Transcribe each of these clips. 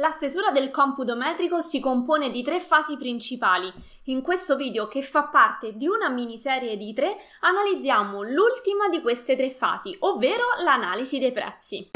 La stesura del computo metrico si compone di tre fasi principali. In questo video, che fa parte di una miniserie di tre, analizziamo l'ultima di queste tre fasi, ovvero l'analisi dei prezzi.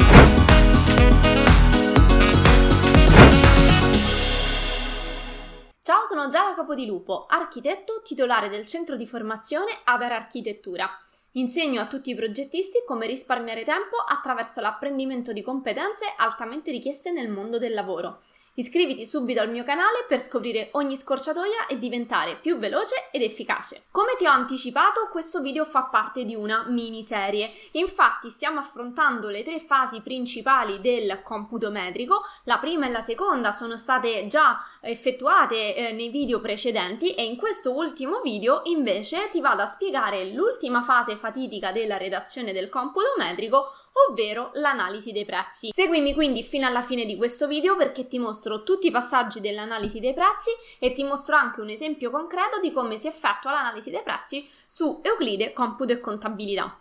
Ciao, sono Giada Capodilupo, architetto titolare del centro di formazione Aver Architettura. Insegno a tutti i progettisti come risparmiare tempo attraverso l'apprendimento di competenze altamente richieste nel mondo del lavoro. Iscriviti subito al mio canale per scoprire ogni scorciatoia e diventare più veloce ed efficace. Come ti ho anticipato, questo video fa parte di una miniserie. Infatti stiamo affrontando le tre fasi principali del computo metrico. La prima e la seconda sono state già effettuate eh, nei video precedenti e in questo ultimo video invece ti vado a spiegare l'ultima fase fatidica della redazione del computo metrico ovvero l'analisi dei prezzi. Seguimi quindi fino alla fine di questo video perché ti mostro tutti i passaggi dell'analisi dei prezzi e ti mostro anche un esempio concreto di come si effettua l'analisi dei prezzi su Euclide Computo e Contabilità.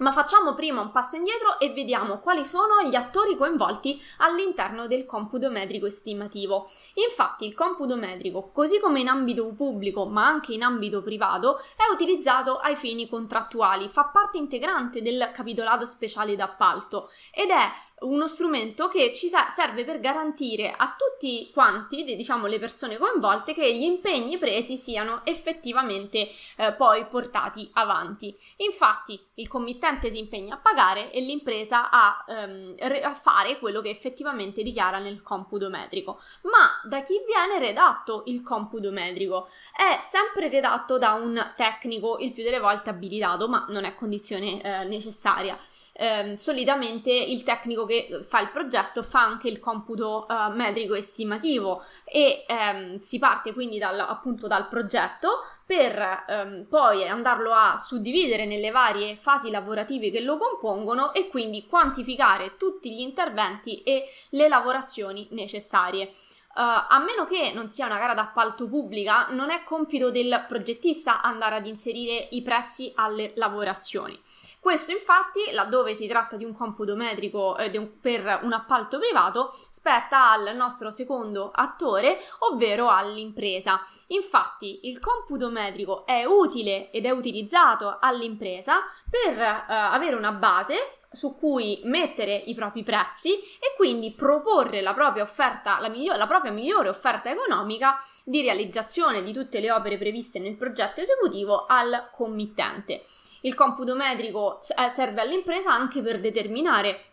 Ma facciamo prima un passo indietro e vediamo quali sono gli attori coinvolti all'interno del computo metrico estimativo. Infatti il computo metrico, così come in ambito pubblico ma anche in ambito privato, è utilizzato ai fini contrattuali, fa parte integrante del capitolato speciale d'appalto ed è uno strumento che ci serve per garantire a tutti quanti, diciamo le persone coinvolte, che gli impegni presi siano effettivamente eh, poi portati avanti. Infatti il committente si impegna a pagare e l'impresa a, ehm, a fare quello che effettivamente dichiara nel computo metrico. Ma da chi viene redatto il computo metrico? È sempre redatto da un tecnico, il più delle volte abilitato, ma non è condizione eh, necessaria. Eh, solitamente il tecnico che fa il progetto fa anche il computo uh, metrico estimativo e um, si parte quindi dal, appunto dal progetto per um, poi andarlo a suddividere nelle varie fasi lavorative che lo compongono e quindi quantificare tutti gli interventi e le lavorazioni necessarie. Uh, a meno che non sia una gara d'appalto pubblica, non è compito del progettista andare ad inserire i prezzi alle lavorazioni. Questo infatti, laddove si tratta di un computo metrico eh, un, per un appalto privato, spetta al nostro secondo attore, ovvero all'impresa. Infatti, il computo metrico è utile ed è utilizzato all'impresa per eh, avere una base su cui mettere i propri prezzi e quindi proporre la propria offerta, la, miglior, la propria migliore offerta economica di realizzazione di tutte le opere previste nel progetto esecutivo al committente. Il computo metrico eh, serve all'impresa anche per determinare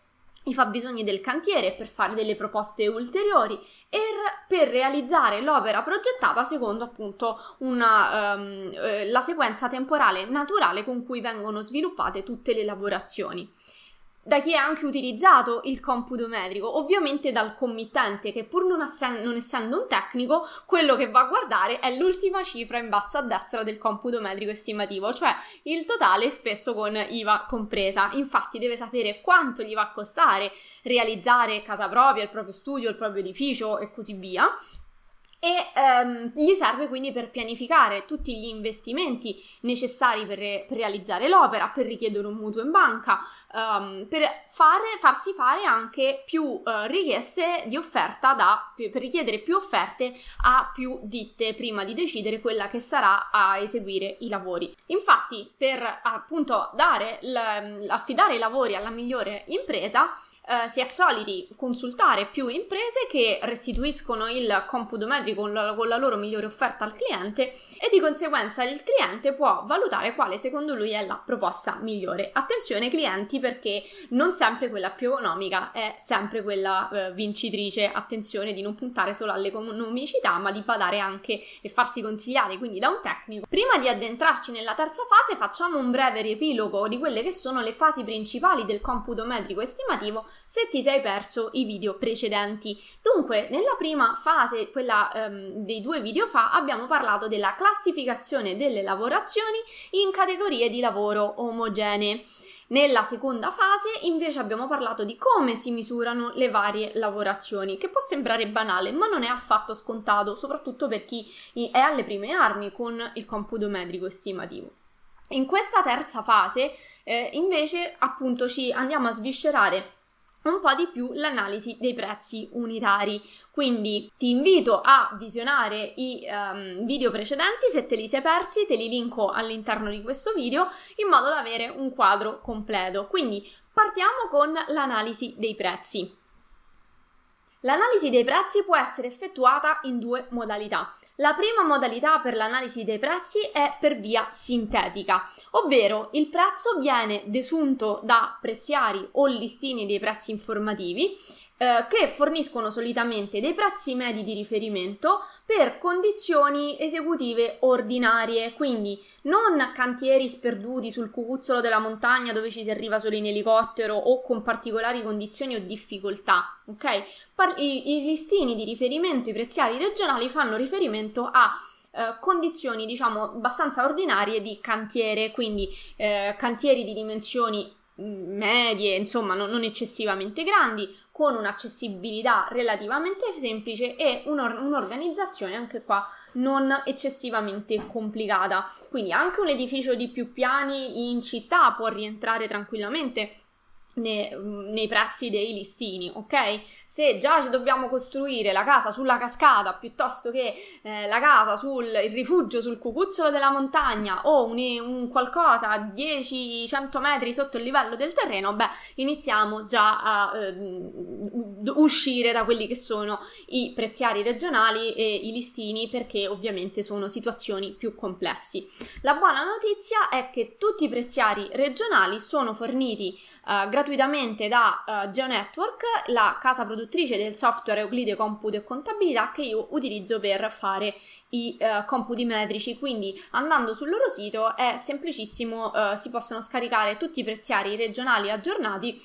i fabbisogni del cantiere, per fare delle proposte ulteriori e per realizzare l'opera progettata secondo appunto una, um, la sequenza temporale naturale con cui vengono sviluppate tutte le lavorazioni da chi è anche utilizzato il computo metrico, ovviamente dal committente che pur non, assen- non, essendo un tecnico, quello che va a guardare è l'ultima cifra in basso a destra del computo metrico estimativo, cioè il totale spesso con IVA compresa. Infatti deve sapere quanto gli va a costare realizzare casa propria, il proprio studio, il proprio edificio e così via e ehm, gli serve quindi per pianificare tutti gli investimenti necessari per, per realizzare l'opera, per richiedere un mutuo in banca, um, per fare, farsi fare anche più uh, richieste di offerta da, per richiedere più offerte a più ditte prima di decidere quella che sarà a eseguire i lavori. Infatti, per appunto dare, l- affidare i lavori alla migliore impresa, eh, si è soliti consultare più imprese che restituiscono il computo metrico con la, con la loro migliore offerta al cliente e di conseguenza il cliente può valutare quale secondo lui è la proposta migliore. Attenzione clienti perché non sempre quella più economica è sempre quella eh, vincitrice. Attenzione di non puntare solo all'economicità ma di badare anche e farsi consigliare quindi da un tecnico. Prima di addentrarci nella terza fase facciamo un breve riepilogo di quelle che sono le fasi principali del computo metrico estimativo se ti sei perso i video precedenti. Dunque, nella prima fase, quella um, dei due video fa, abbiamo parlato della classificazione delle lavorazioni in categorie di lavoro omogenee. Nella seconda fase invece abbiamo parlato di come si misurano le varie lavorazioni, che può sembrare banale, ma non è affatto scontato, soprattutto per chi è alle prime armi con il computo metrico estimativo. In questa terza fase, eh, invece, appunto, ci andiamo a sviscerare un po' di più l'analisi dei prezzi unitari. Quindi ti invito a visionare i um, video precedenti, se te li sei persi te li linko all'interno di questo video in modo da avere un quadro completo. Quindi partiamo con l'analisi dei prezzi. L'analisi dei prezzi può essere effettuata in due modalità. La prima modalità per l'analisi dei prezzi è per via sintetica, ovvero il prezzo viene desunto da preziari o listini dei prezzi informativi eh, che forniscono solitamente dei prezzi medi di riferimento per condizioni esecutive ordinarie, quindi non cantieri sperduti sul cucuzzolo della montagna dove ci si arriva solo in elicottero o con particolari condizioni o difficoltà, ok? I, i listini di riferimento, i preziari regionali fanno riferimento a eh, condizioni diciamo abbastanza ordinarie di cantiere, quindi eh, cantieri di dimensioni medie, insomma non, non, eccessivamente grandi, con un'accessibilità relativamente semplice e un'or- un'organizzazione anche qua non eccessivamente complicata. Quindi anche un edificio di più piani in città può rientrare tranquillamente nei, nei, prezzi dei listini, ok? Se già ci dobbiamo costruire la casa sulla cascata piuttosto che eh, la casa sul rifugio sul cucuzzolo della montagna o un, un qualcosa a 10-100 metri sotto il livello del terreno, beh, iniziamo già a eh, uscire da quelli che sono i preziari regionali e i listini perché ovviamente sono situazioni più complessi. La buona notizia è che tutti i preziari regionali sono forniti uh, gratuitamente da uh, GeoNetwork, la casa produttrice del software Euclide Computo e Contabilità che io utilizzo per fare i uh, computi metrici. Quindi andando sul loro sito è semplicissimo, si possono scaricare tutti i preziari regionali aggiornati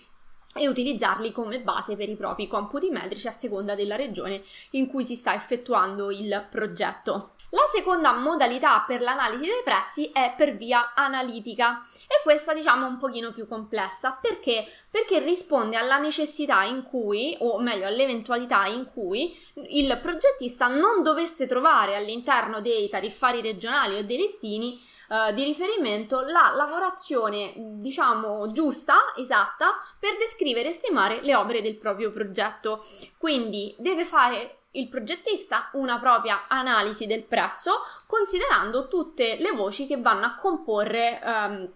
e utilizzarli come base per i propri computi metrici a seconda della regione in cui si sta effettuando il progetto. La seconda modalità per l'analisi dei prezzi è per via analitica questa diciamo un pochino più complessa perché? Perché risponde alla necessità in cui, o meglio all'eventualità in cui, il progettista non dovesse trovare all'interno dei tariffari regionali o dei listini eh, di riferimento la lavorazione, diciamo, giusta, esatta, per descrivere e stimare le opere del proprio progetto. Quindi deve fare il progettista una propria analisi del prezzo considerando tutte le voci che vanno a comporre um,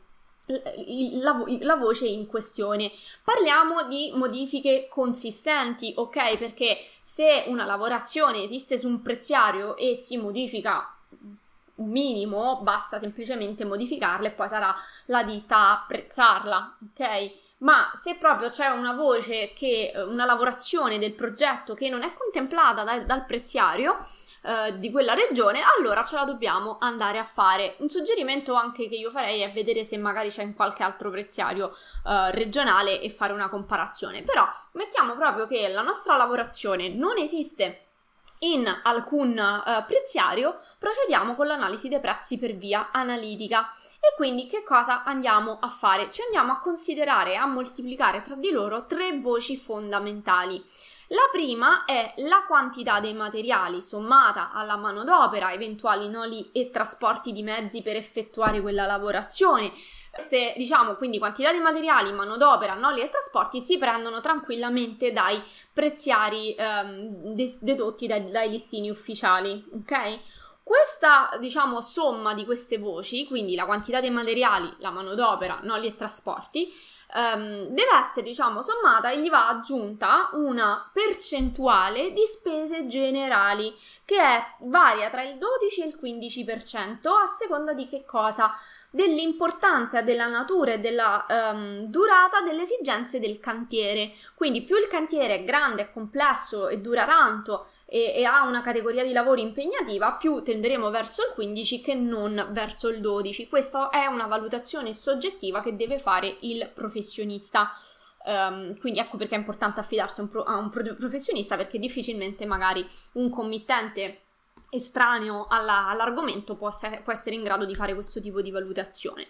la, la, voce in questione. Parliamo di modifiche consistenti, ok? Perché se una lavorazione esiste su un preziario e si modifica un minimo, basta semplicemente modificarla e poi sarà la ditta a apprezzarla, ok? ma se proprio c'è una voce che, una lavorazione del progetto che non è contemplata da, dal preziario eh, di quella regione, allora ce la dobbiamo andare a fare. Un suggerimento anche che io farei è vedere se magari c'è in qualche altro preziario eh, regionale e fare una comparazione. Però mettiamo proprio che la nostra lavorazione non esiste in alcun uh, preziario, procediamo con l'analisi dei prezzi per via analitica. E quindi che cosa andiamo a fare? Ci andiamo a considerare e a moltiplicare tra di loro tre voci fondamentali. La prima è la quantità dei materiali sommata alla manodopera, eventuali noli e trasporti di mezzi per effettuare quella lavorazione, queste, diciamo, quindi quantità di materiali, manodopera, noli e trasporti si prendono tranquillamente dai preziari ehm, dedotti dai, dai listini ufficiali, ok? Questa, diciamo, somma di queste voci, quindi la quantità dei materiali, la manodopera, noli e trasporti, um, deve essere, diciamo, sommata e gli va aggiunta una percentuale di spese generali che è, varia tra il 12 e il 15% a seconda di che cosa dell'importanza della natura e della um, durata delle esigenze del cantiere. Quindi più il cantiere è grande, è complesso e dura tanto e, e, ha una categoria di lavori impegnativa, più tenderemo verso il 15 che non verso il 12. Questa è una valutazione soggettiva che deve fare il professionista. Um, quindi ecco perché è importante affidarsi a un, pro- a un pro- professionista perché difficilmente magari un committente estraneo alla, all'argomento può, se, può essere in grado di fare questo tipo di valutazione.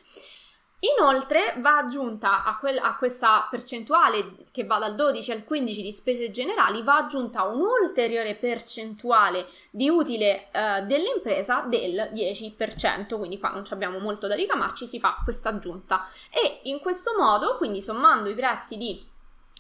Inoltre va aggiunta a, quel, a, questa percentuale che va dal 12 al 15 di spese generali, va aggiunta un'ulteriore percentuale di utile eh, dell'impresa del 10%, quindi qua non abbiamo molto da ricamarci, si fa questa aggiunta. E in questo modo, quindi sommando i prezzi di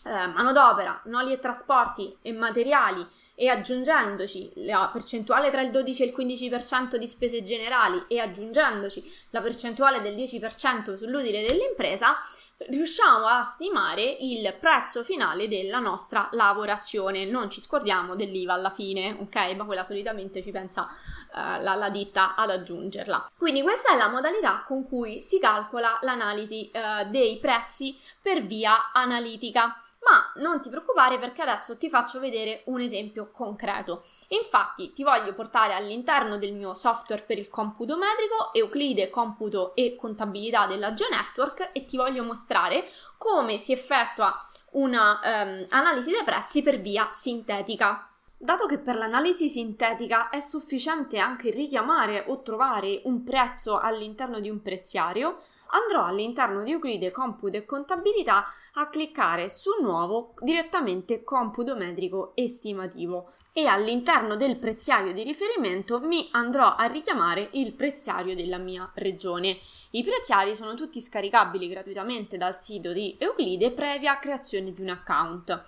eh, manodopera, noli e trasporti e materiali e aggiungendoci la percentuale tra il 12 e il 15% di spese generali e aggiungendoci la percentuale del 10% sull'utile dell'impresa, riusciamo a stimare il prezzo finale della nostra lavorazione. Non ci scordiamo dell'IVA alla fine, ok? Ma quella solitamente ci pensa uh, la, la, ditta ad aggiungerla. Quindi questa è la modalità con cui si calcola l'analisi uh, dei prezzi per via analitica. Ma non ti preoccupare perché adesso ti faccio vedere un esempio concreto. Infatti ti voglio portare all'interno del mio software per il computo metrico, Euclide Computo e Contabilità della GeoNetwork e ti voglio mostrare come si effettua un'analisi um, dei prezzi per via sintetica. Dato che per l'analisi sintetica è sufficiente anche richiamare o trovare un prezzo all'interno di un preziario, andrò all'interno di Euclide Computo e Contabilità a cliccare su Nuovo direttamente Computo metrico estimativo e all'interno del preziario di riferimento mi andrò a richiamare il preziario della mia regione. I preziari sono tutti scaricabili gratuitamente dal sito di Euclide previa creazione di un account.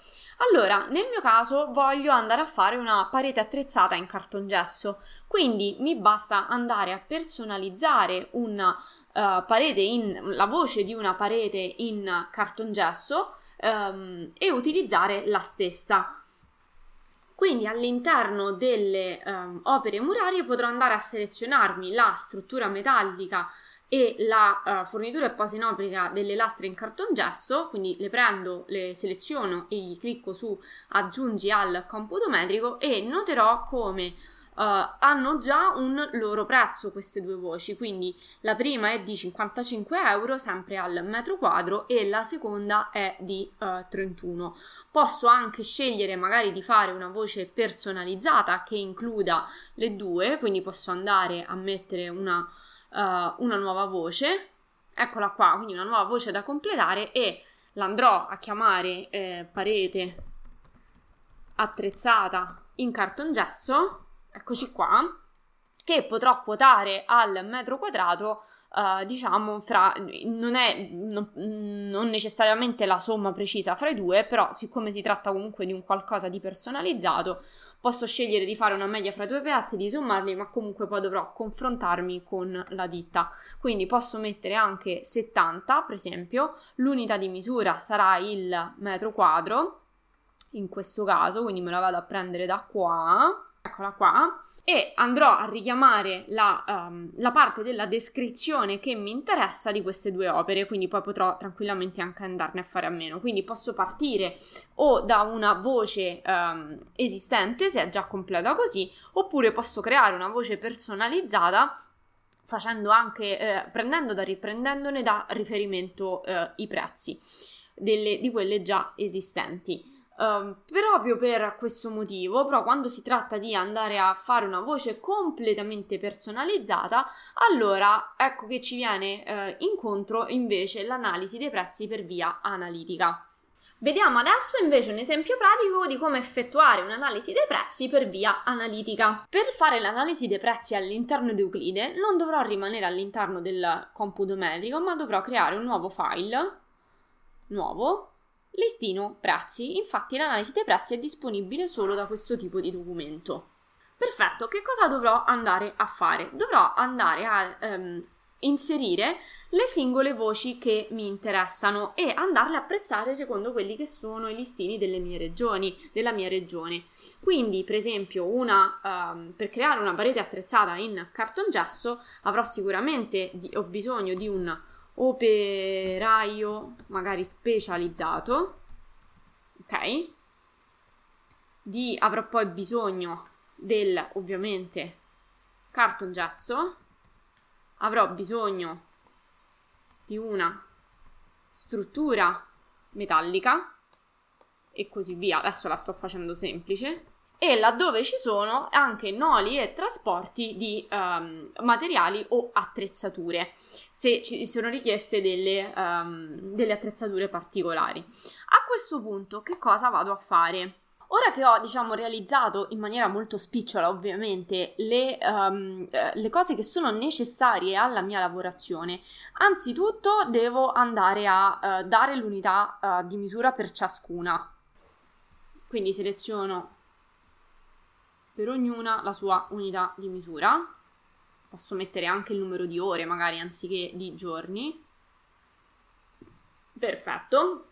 Allora, nel mio caso voglio andare a fare una parete attrezzata in cartongesso, quindi mi basta andare a personalizzare una uh, parete in la voce di una parete in cartongesso um, e utilizzare la stessa. Quindi all'interno delle um, opere murarie potrò andare a selezionarmi la struttura metallica e la uh, fornitura e posa in opera delle lastre in cartongesso, quindi le prendo, le seleziono e gli clicco su aggiungi al computo metrico e noterò come hanno già un loro prezzo queste due voci, quindi la prima è di 55 euro sempre al metro quadro e la seconda è di uh, 31. Posso anche scegliere magari di fare una voce personalizzata che includa le due, quindi posso andare a mettere una, uh, una nuova voce, eccola qua, quindi una nuova voce da completare e l'andrò a chiamare eh, parete attrezzata in cartongesso eccoci qua, che potrò quotare al metro quadrato Uh, diciamo fra non è non, non, necessariamente la somma precisa fra i due però siccome si tratta comunque di un qualcosa di personalizzato posso scegliere di fare una media fra due pezzi di sommarli ma comunque poi dovrò confrontarmi con la ditta. Quindi posso mettere anche 70 per esempio l'unità di misura sarà il metro quadro in questo caso quindi me la vado a prendere da qua eccola qua, e andrò a richiamare la, um, la, parte della descrizione che mi interessa di queste due opere, quindi poi potrò tranquillamente anche andarne a fare a meno. Quindi posso partire o da una voce um, esistente, se è già completa così, oppure posso creare una voce personalizzata facendo anche, eh, prendendo da riprendendone da riferimento eh, i prezzi delle, di quelle già esistenti. Um, proprio per questo motivo, però quando si tratta di andare a fare una voce completamente personalizzata, allora ecco che ci viene eh, incontro invece l'analisi dei prezzi per via analitica. Vediamo adesso invece un esempio pratico di come effettuare un'analisi dei prezzi per via analitica. Per fare l'analisi dei prezzi all'interno di Euclide non dovrò rimanere all'interno del computo metrico, ma dovrò creare un nuovo file, nuovo, Listino prezzi, infatti l'analisi dei prezzi è disponibile solo da questo tipo di documento. Perfetto, che cosa dovrò andare a fare? Dovrò andare a ehm, inserire le singole voci che mi interessano e andarle a prezzare secondo quelli che sono i listini delle mie regioni, della mia regione. Quindi, per esempio, una, um, per creare una parete attrezzata in cartongesso avrò sicuramente di, ho bisogno di un operaio magari specializzato, ok? Di, avrò poi bisogno del, ovviamente, cartongesso, avrò bisogno di una struttura metallica e così via. Adesso la sto facendo semplice e laddove ci sono anche noli e trasporti di um, materiali o attrezzature, se ci sono richieste delle, um, delle attrezzature particolari. A questo punto che cosa vado a fare? Ora che ho, diciamo, realizzato in maniera molto spicciola, ovviamente, le, um, le, cose che sono necessarie alla mia lavorazione, anzitutto devo andare a uh, dare l'unità uh, di misura per ciascuna. Quindi seleziono per ognuna la sua unità di misura. Posso mettere anche il numero di ore, magari anziché di giorni. Perfetto.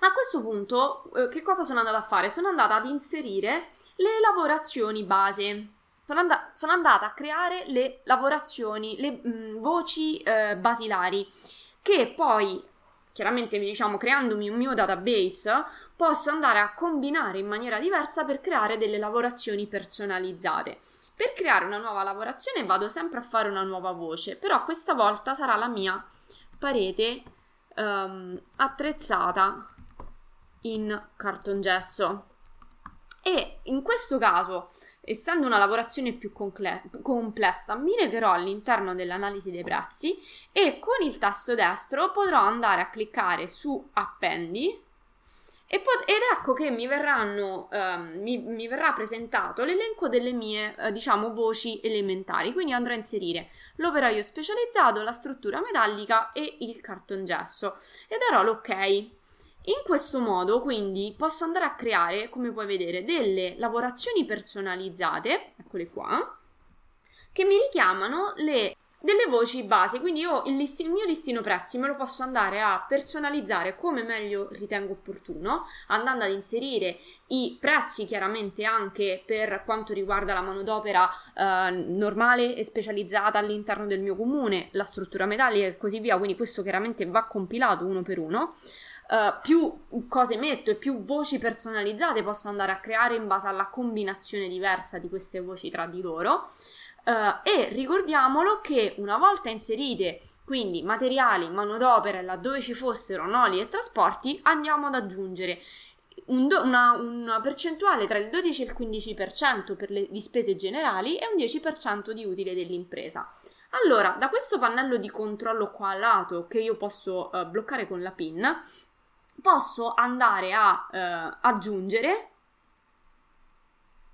A questo punto, eh, che cosa sono andata a fare? Sono andata ad inserire le lavorazioni base. Sono, and- sono andata a creare le lavorazioni, le mh, mm, voci eh, basilari, che poi, chiaramente, diciamo, creandomi un mio database, posso andare a combinare in maniera diversa per creare delle lavorazioni personalizzate. Per creare una nuova lavorazione vado sempre a fare una nuova voce, però questa volta sarà la mia parete um, attrezzata in cartongesso. E in questo caso, essendo una lavorazione più concle- complessa, mi legherò all'interno dell'analisi dei prezzi e con il tasto destro potrò andare a cliccare su appendi ed ecco che mi, verranno, uh, mi, mi verrà presentato l'elenco delle mie, uh, diciamo, voci elementari. Quindi andrò a inserire l'operaio specializzato, la struttura metallica e il cartongesso e darò l'ok. In questo modo, quindi, posso andare a creare, come puoi vedere, delle lavorazioni personalizzate, eccole qua, che mi richiamano le delle voci base, quindi io il, listi- il, mio listino prezzi me lo posso andare a personalizzare come meglio ritengo opportuno, andando ad inserire i prezzi chiaramente anche per quanto riguarda la manodopera eh, normale e specializzata all'interno del mio comune, la struttura metallica e così via, quindi questo chiaramente va compilato uno per uno. Uh, più cose metto e più voci personalizzate posso andare a creare in base alla combinazione diversa di queste voci tra di loro. Uh, e ricordiamolo che una volta inserite quindi materiali, manodopera laddove ci fossero noli e trasporti, andiamo ad aggiungere un do- una, una, percentuale tra il 12 e il 15% per le di spese generali e un 10% di utile dell'impresa. Allora, da questo pannello di controllo qua a lato che io posso uh, bloccare con la PIN, posso andare a uh, aggiungere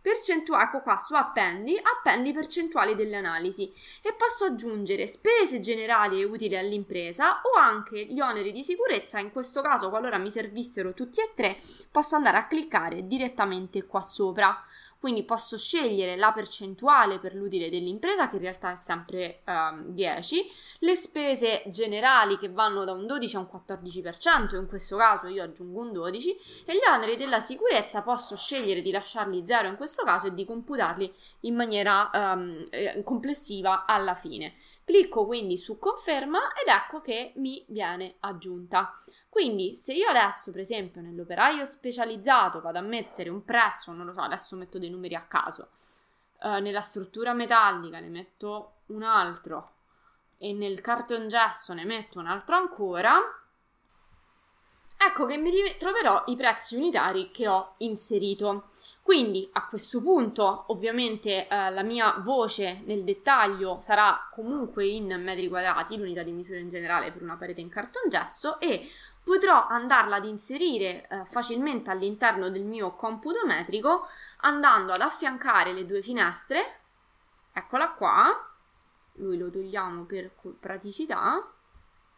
percentuale, ecco qua su appendi, appendi percentuali delle analisi e posso aggiungere spese generali e utili all'impresa o anche gli oneri di sicurezza, in questo caso qualora mi servissero tutti e tre posso andare a cliccare direttamente qua sopra. Quindi posso scegliere la percentuale per l'utile dell'impresa, che in realtà è sempre um, 10, le spese generali che vanno da un 12 a un 14%, in questo caso io aggiungo un 12, e gli oneri della sicurezza posso scegliere di lasciarli 0 in questo caso e di computarli in maniera um, complessiva alla fine. Clicco quindi su conferma ed ecco che mi viene aggiunta. Quindi se io adesso, per esempio, nell'operaio specializzato vado a mettere un prezzo, non lo so, adesso metto dei numeri a caso, eh, nella struttura metallica ne metto un altro e nel cartongesso ne metto un altro ancora, ecco che mi troverò i prezzi unitari che ho inserito. Quindi a questo punto ovviamente eh, la mia voce nel dettaglio sarà comunque in metri quadrati, l'unità di misura in generale per una parete in cartongesso e potrò andarla ad inserire eh, facilmente all'interno del mio computo metrico andando ad affiancare le due finestre, eccola qua, lui lo togliamo per praticità,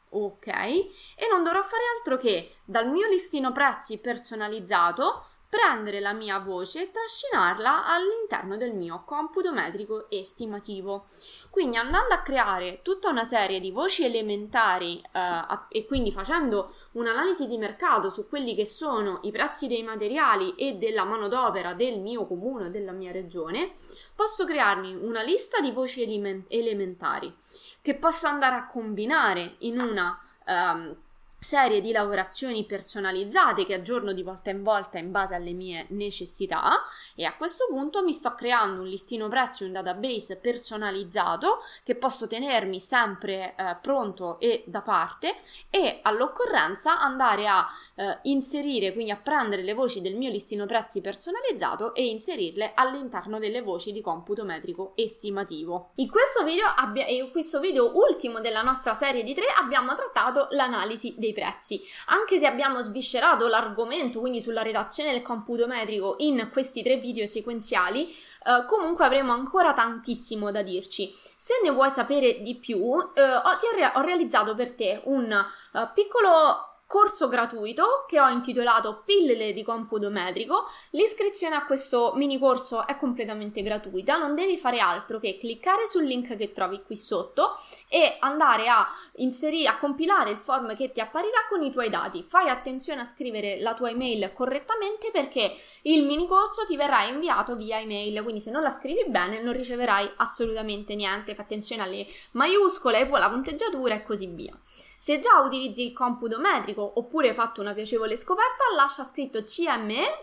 ok, e non dovrò fare altro che dal mio listino prezzi personalizzato prendere la mia voce e trascinarla all'interno del mio computo metrico estimativo. Quindi andando a creare tutta una serie di voci elementari eh, e quindi facendo un'analisi di mercato su quelli che sono i prezzi dei materiali e della manodopera del mio comune, della mia regione, posso crearmi una lista di voci elementari che posso andare a combinare in una um, serie di lavorazioni personalizzate che aggiorno di volta in volta in base alle mie necessità e a questo punto mi sto creando un listino prezzi, un database personalizzato che posso tenermi sempre eh, pronto e da parte e all'occorrenza andare a eh, inserire, quindi a prendere le voci del mio listino prezzi personalizzato e inserirle all'interno delle voci di computo metrico estimativo. In questo video, abbia- in questo video ultimo della nostra serie di tre abbiamo trattato l'analisi dei prezzi. Anche se abbiamo sviscerato l'argomento, quindi sulla redazione del computo metrico in questi tre video sequenziali, eh, comunque avremo ancora tantissimo da dirci. Se ne vuoi sapere di più, eh, ho, ho, re- ho, realizzato per te un uh, piccolo corso gratuito che ho intitolato Pillole di computo metrico. L'iscrizione a questo mini corso è completamente gratuita, non devi fare altro che cliccare sul link che trovi qui sotto e andare a inserire, a compilare il form che ti apparirà con i tuoi dati. Fai attenzione a scrivere la tua email correttamente perché il mini corso ti verrà inviato via email, quindi se non la scrivi bene non riceverai assolutamente niente. Fai attenzione alle maiuscole, poi la punteggiatura e così via. Se già utilizzi il computo metrico oppure hai fatto una piacevole scoperta, lascia scritto CME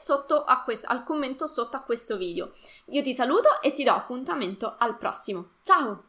questo, al commento sotto a questo video. Io ti saluto e ti do appuntamento al prossimo. Ciao!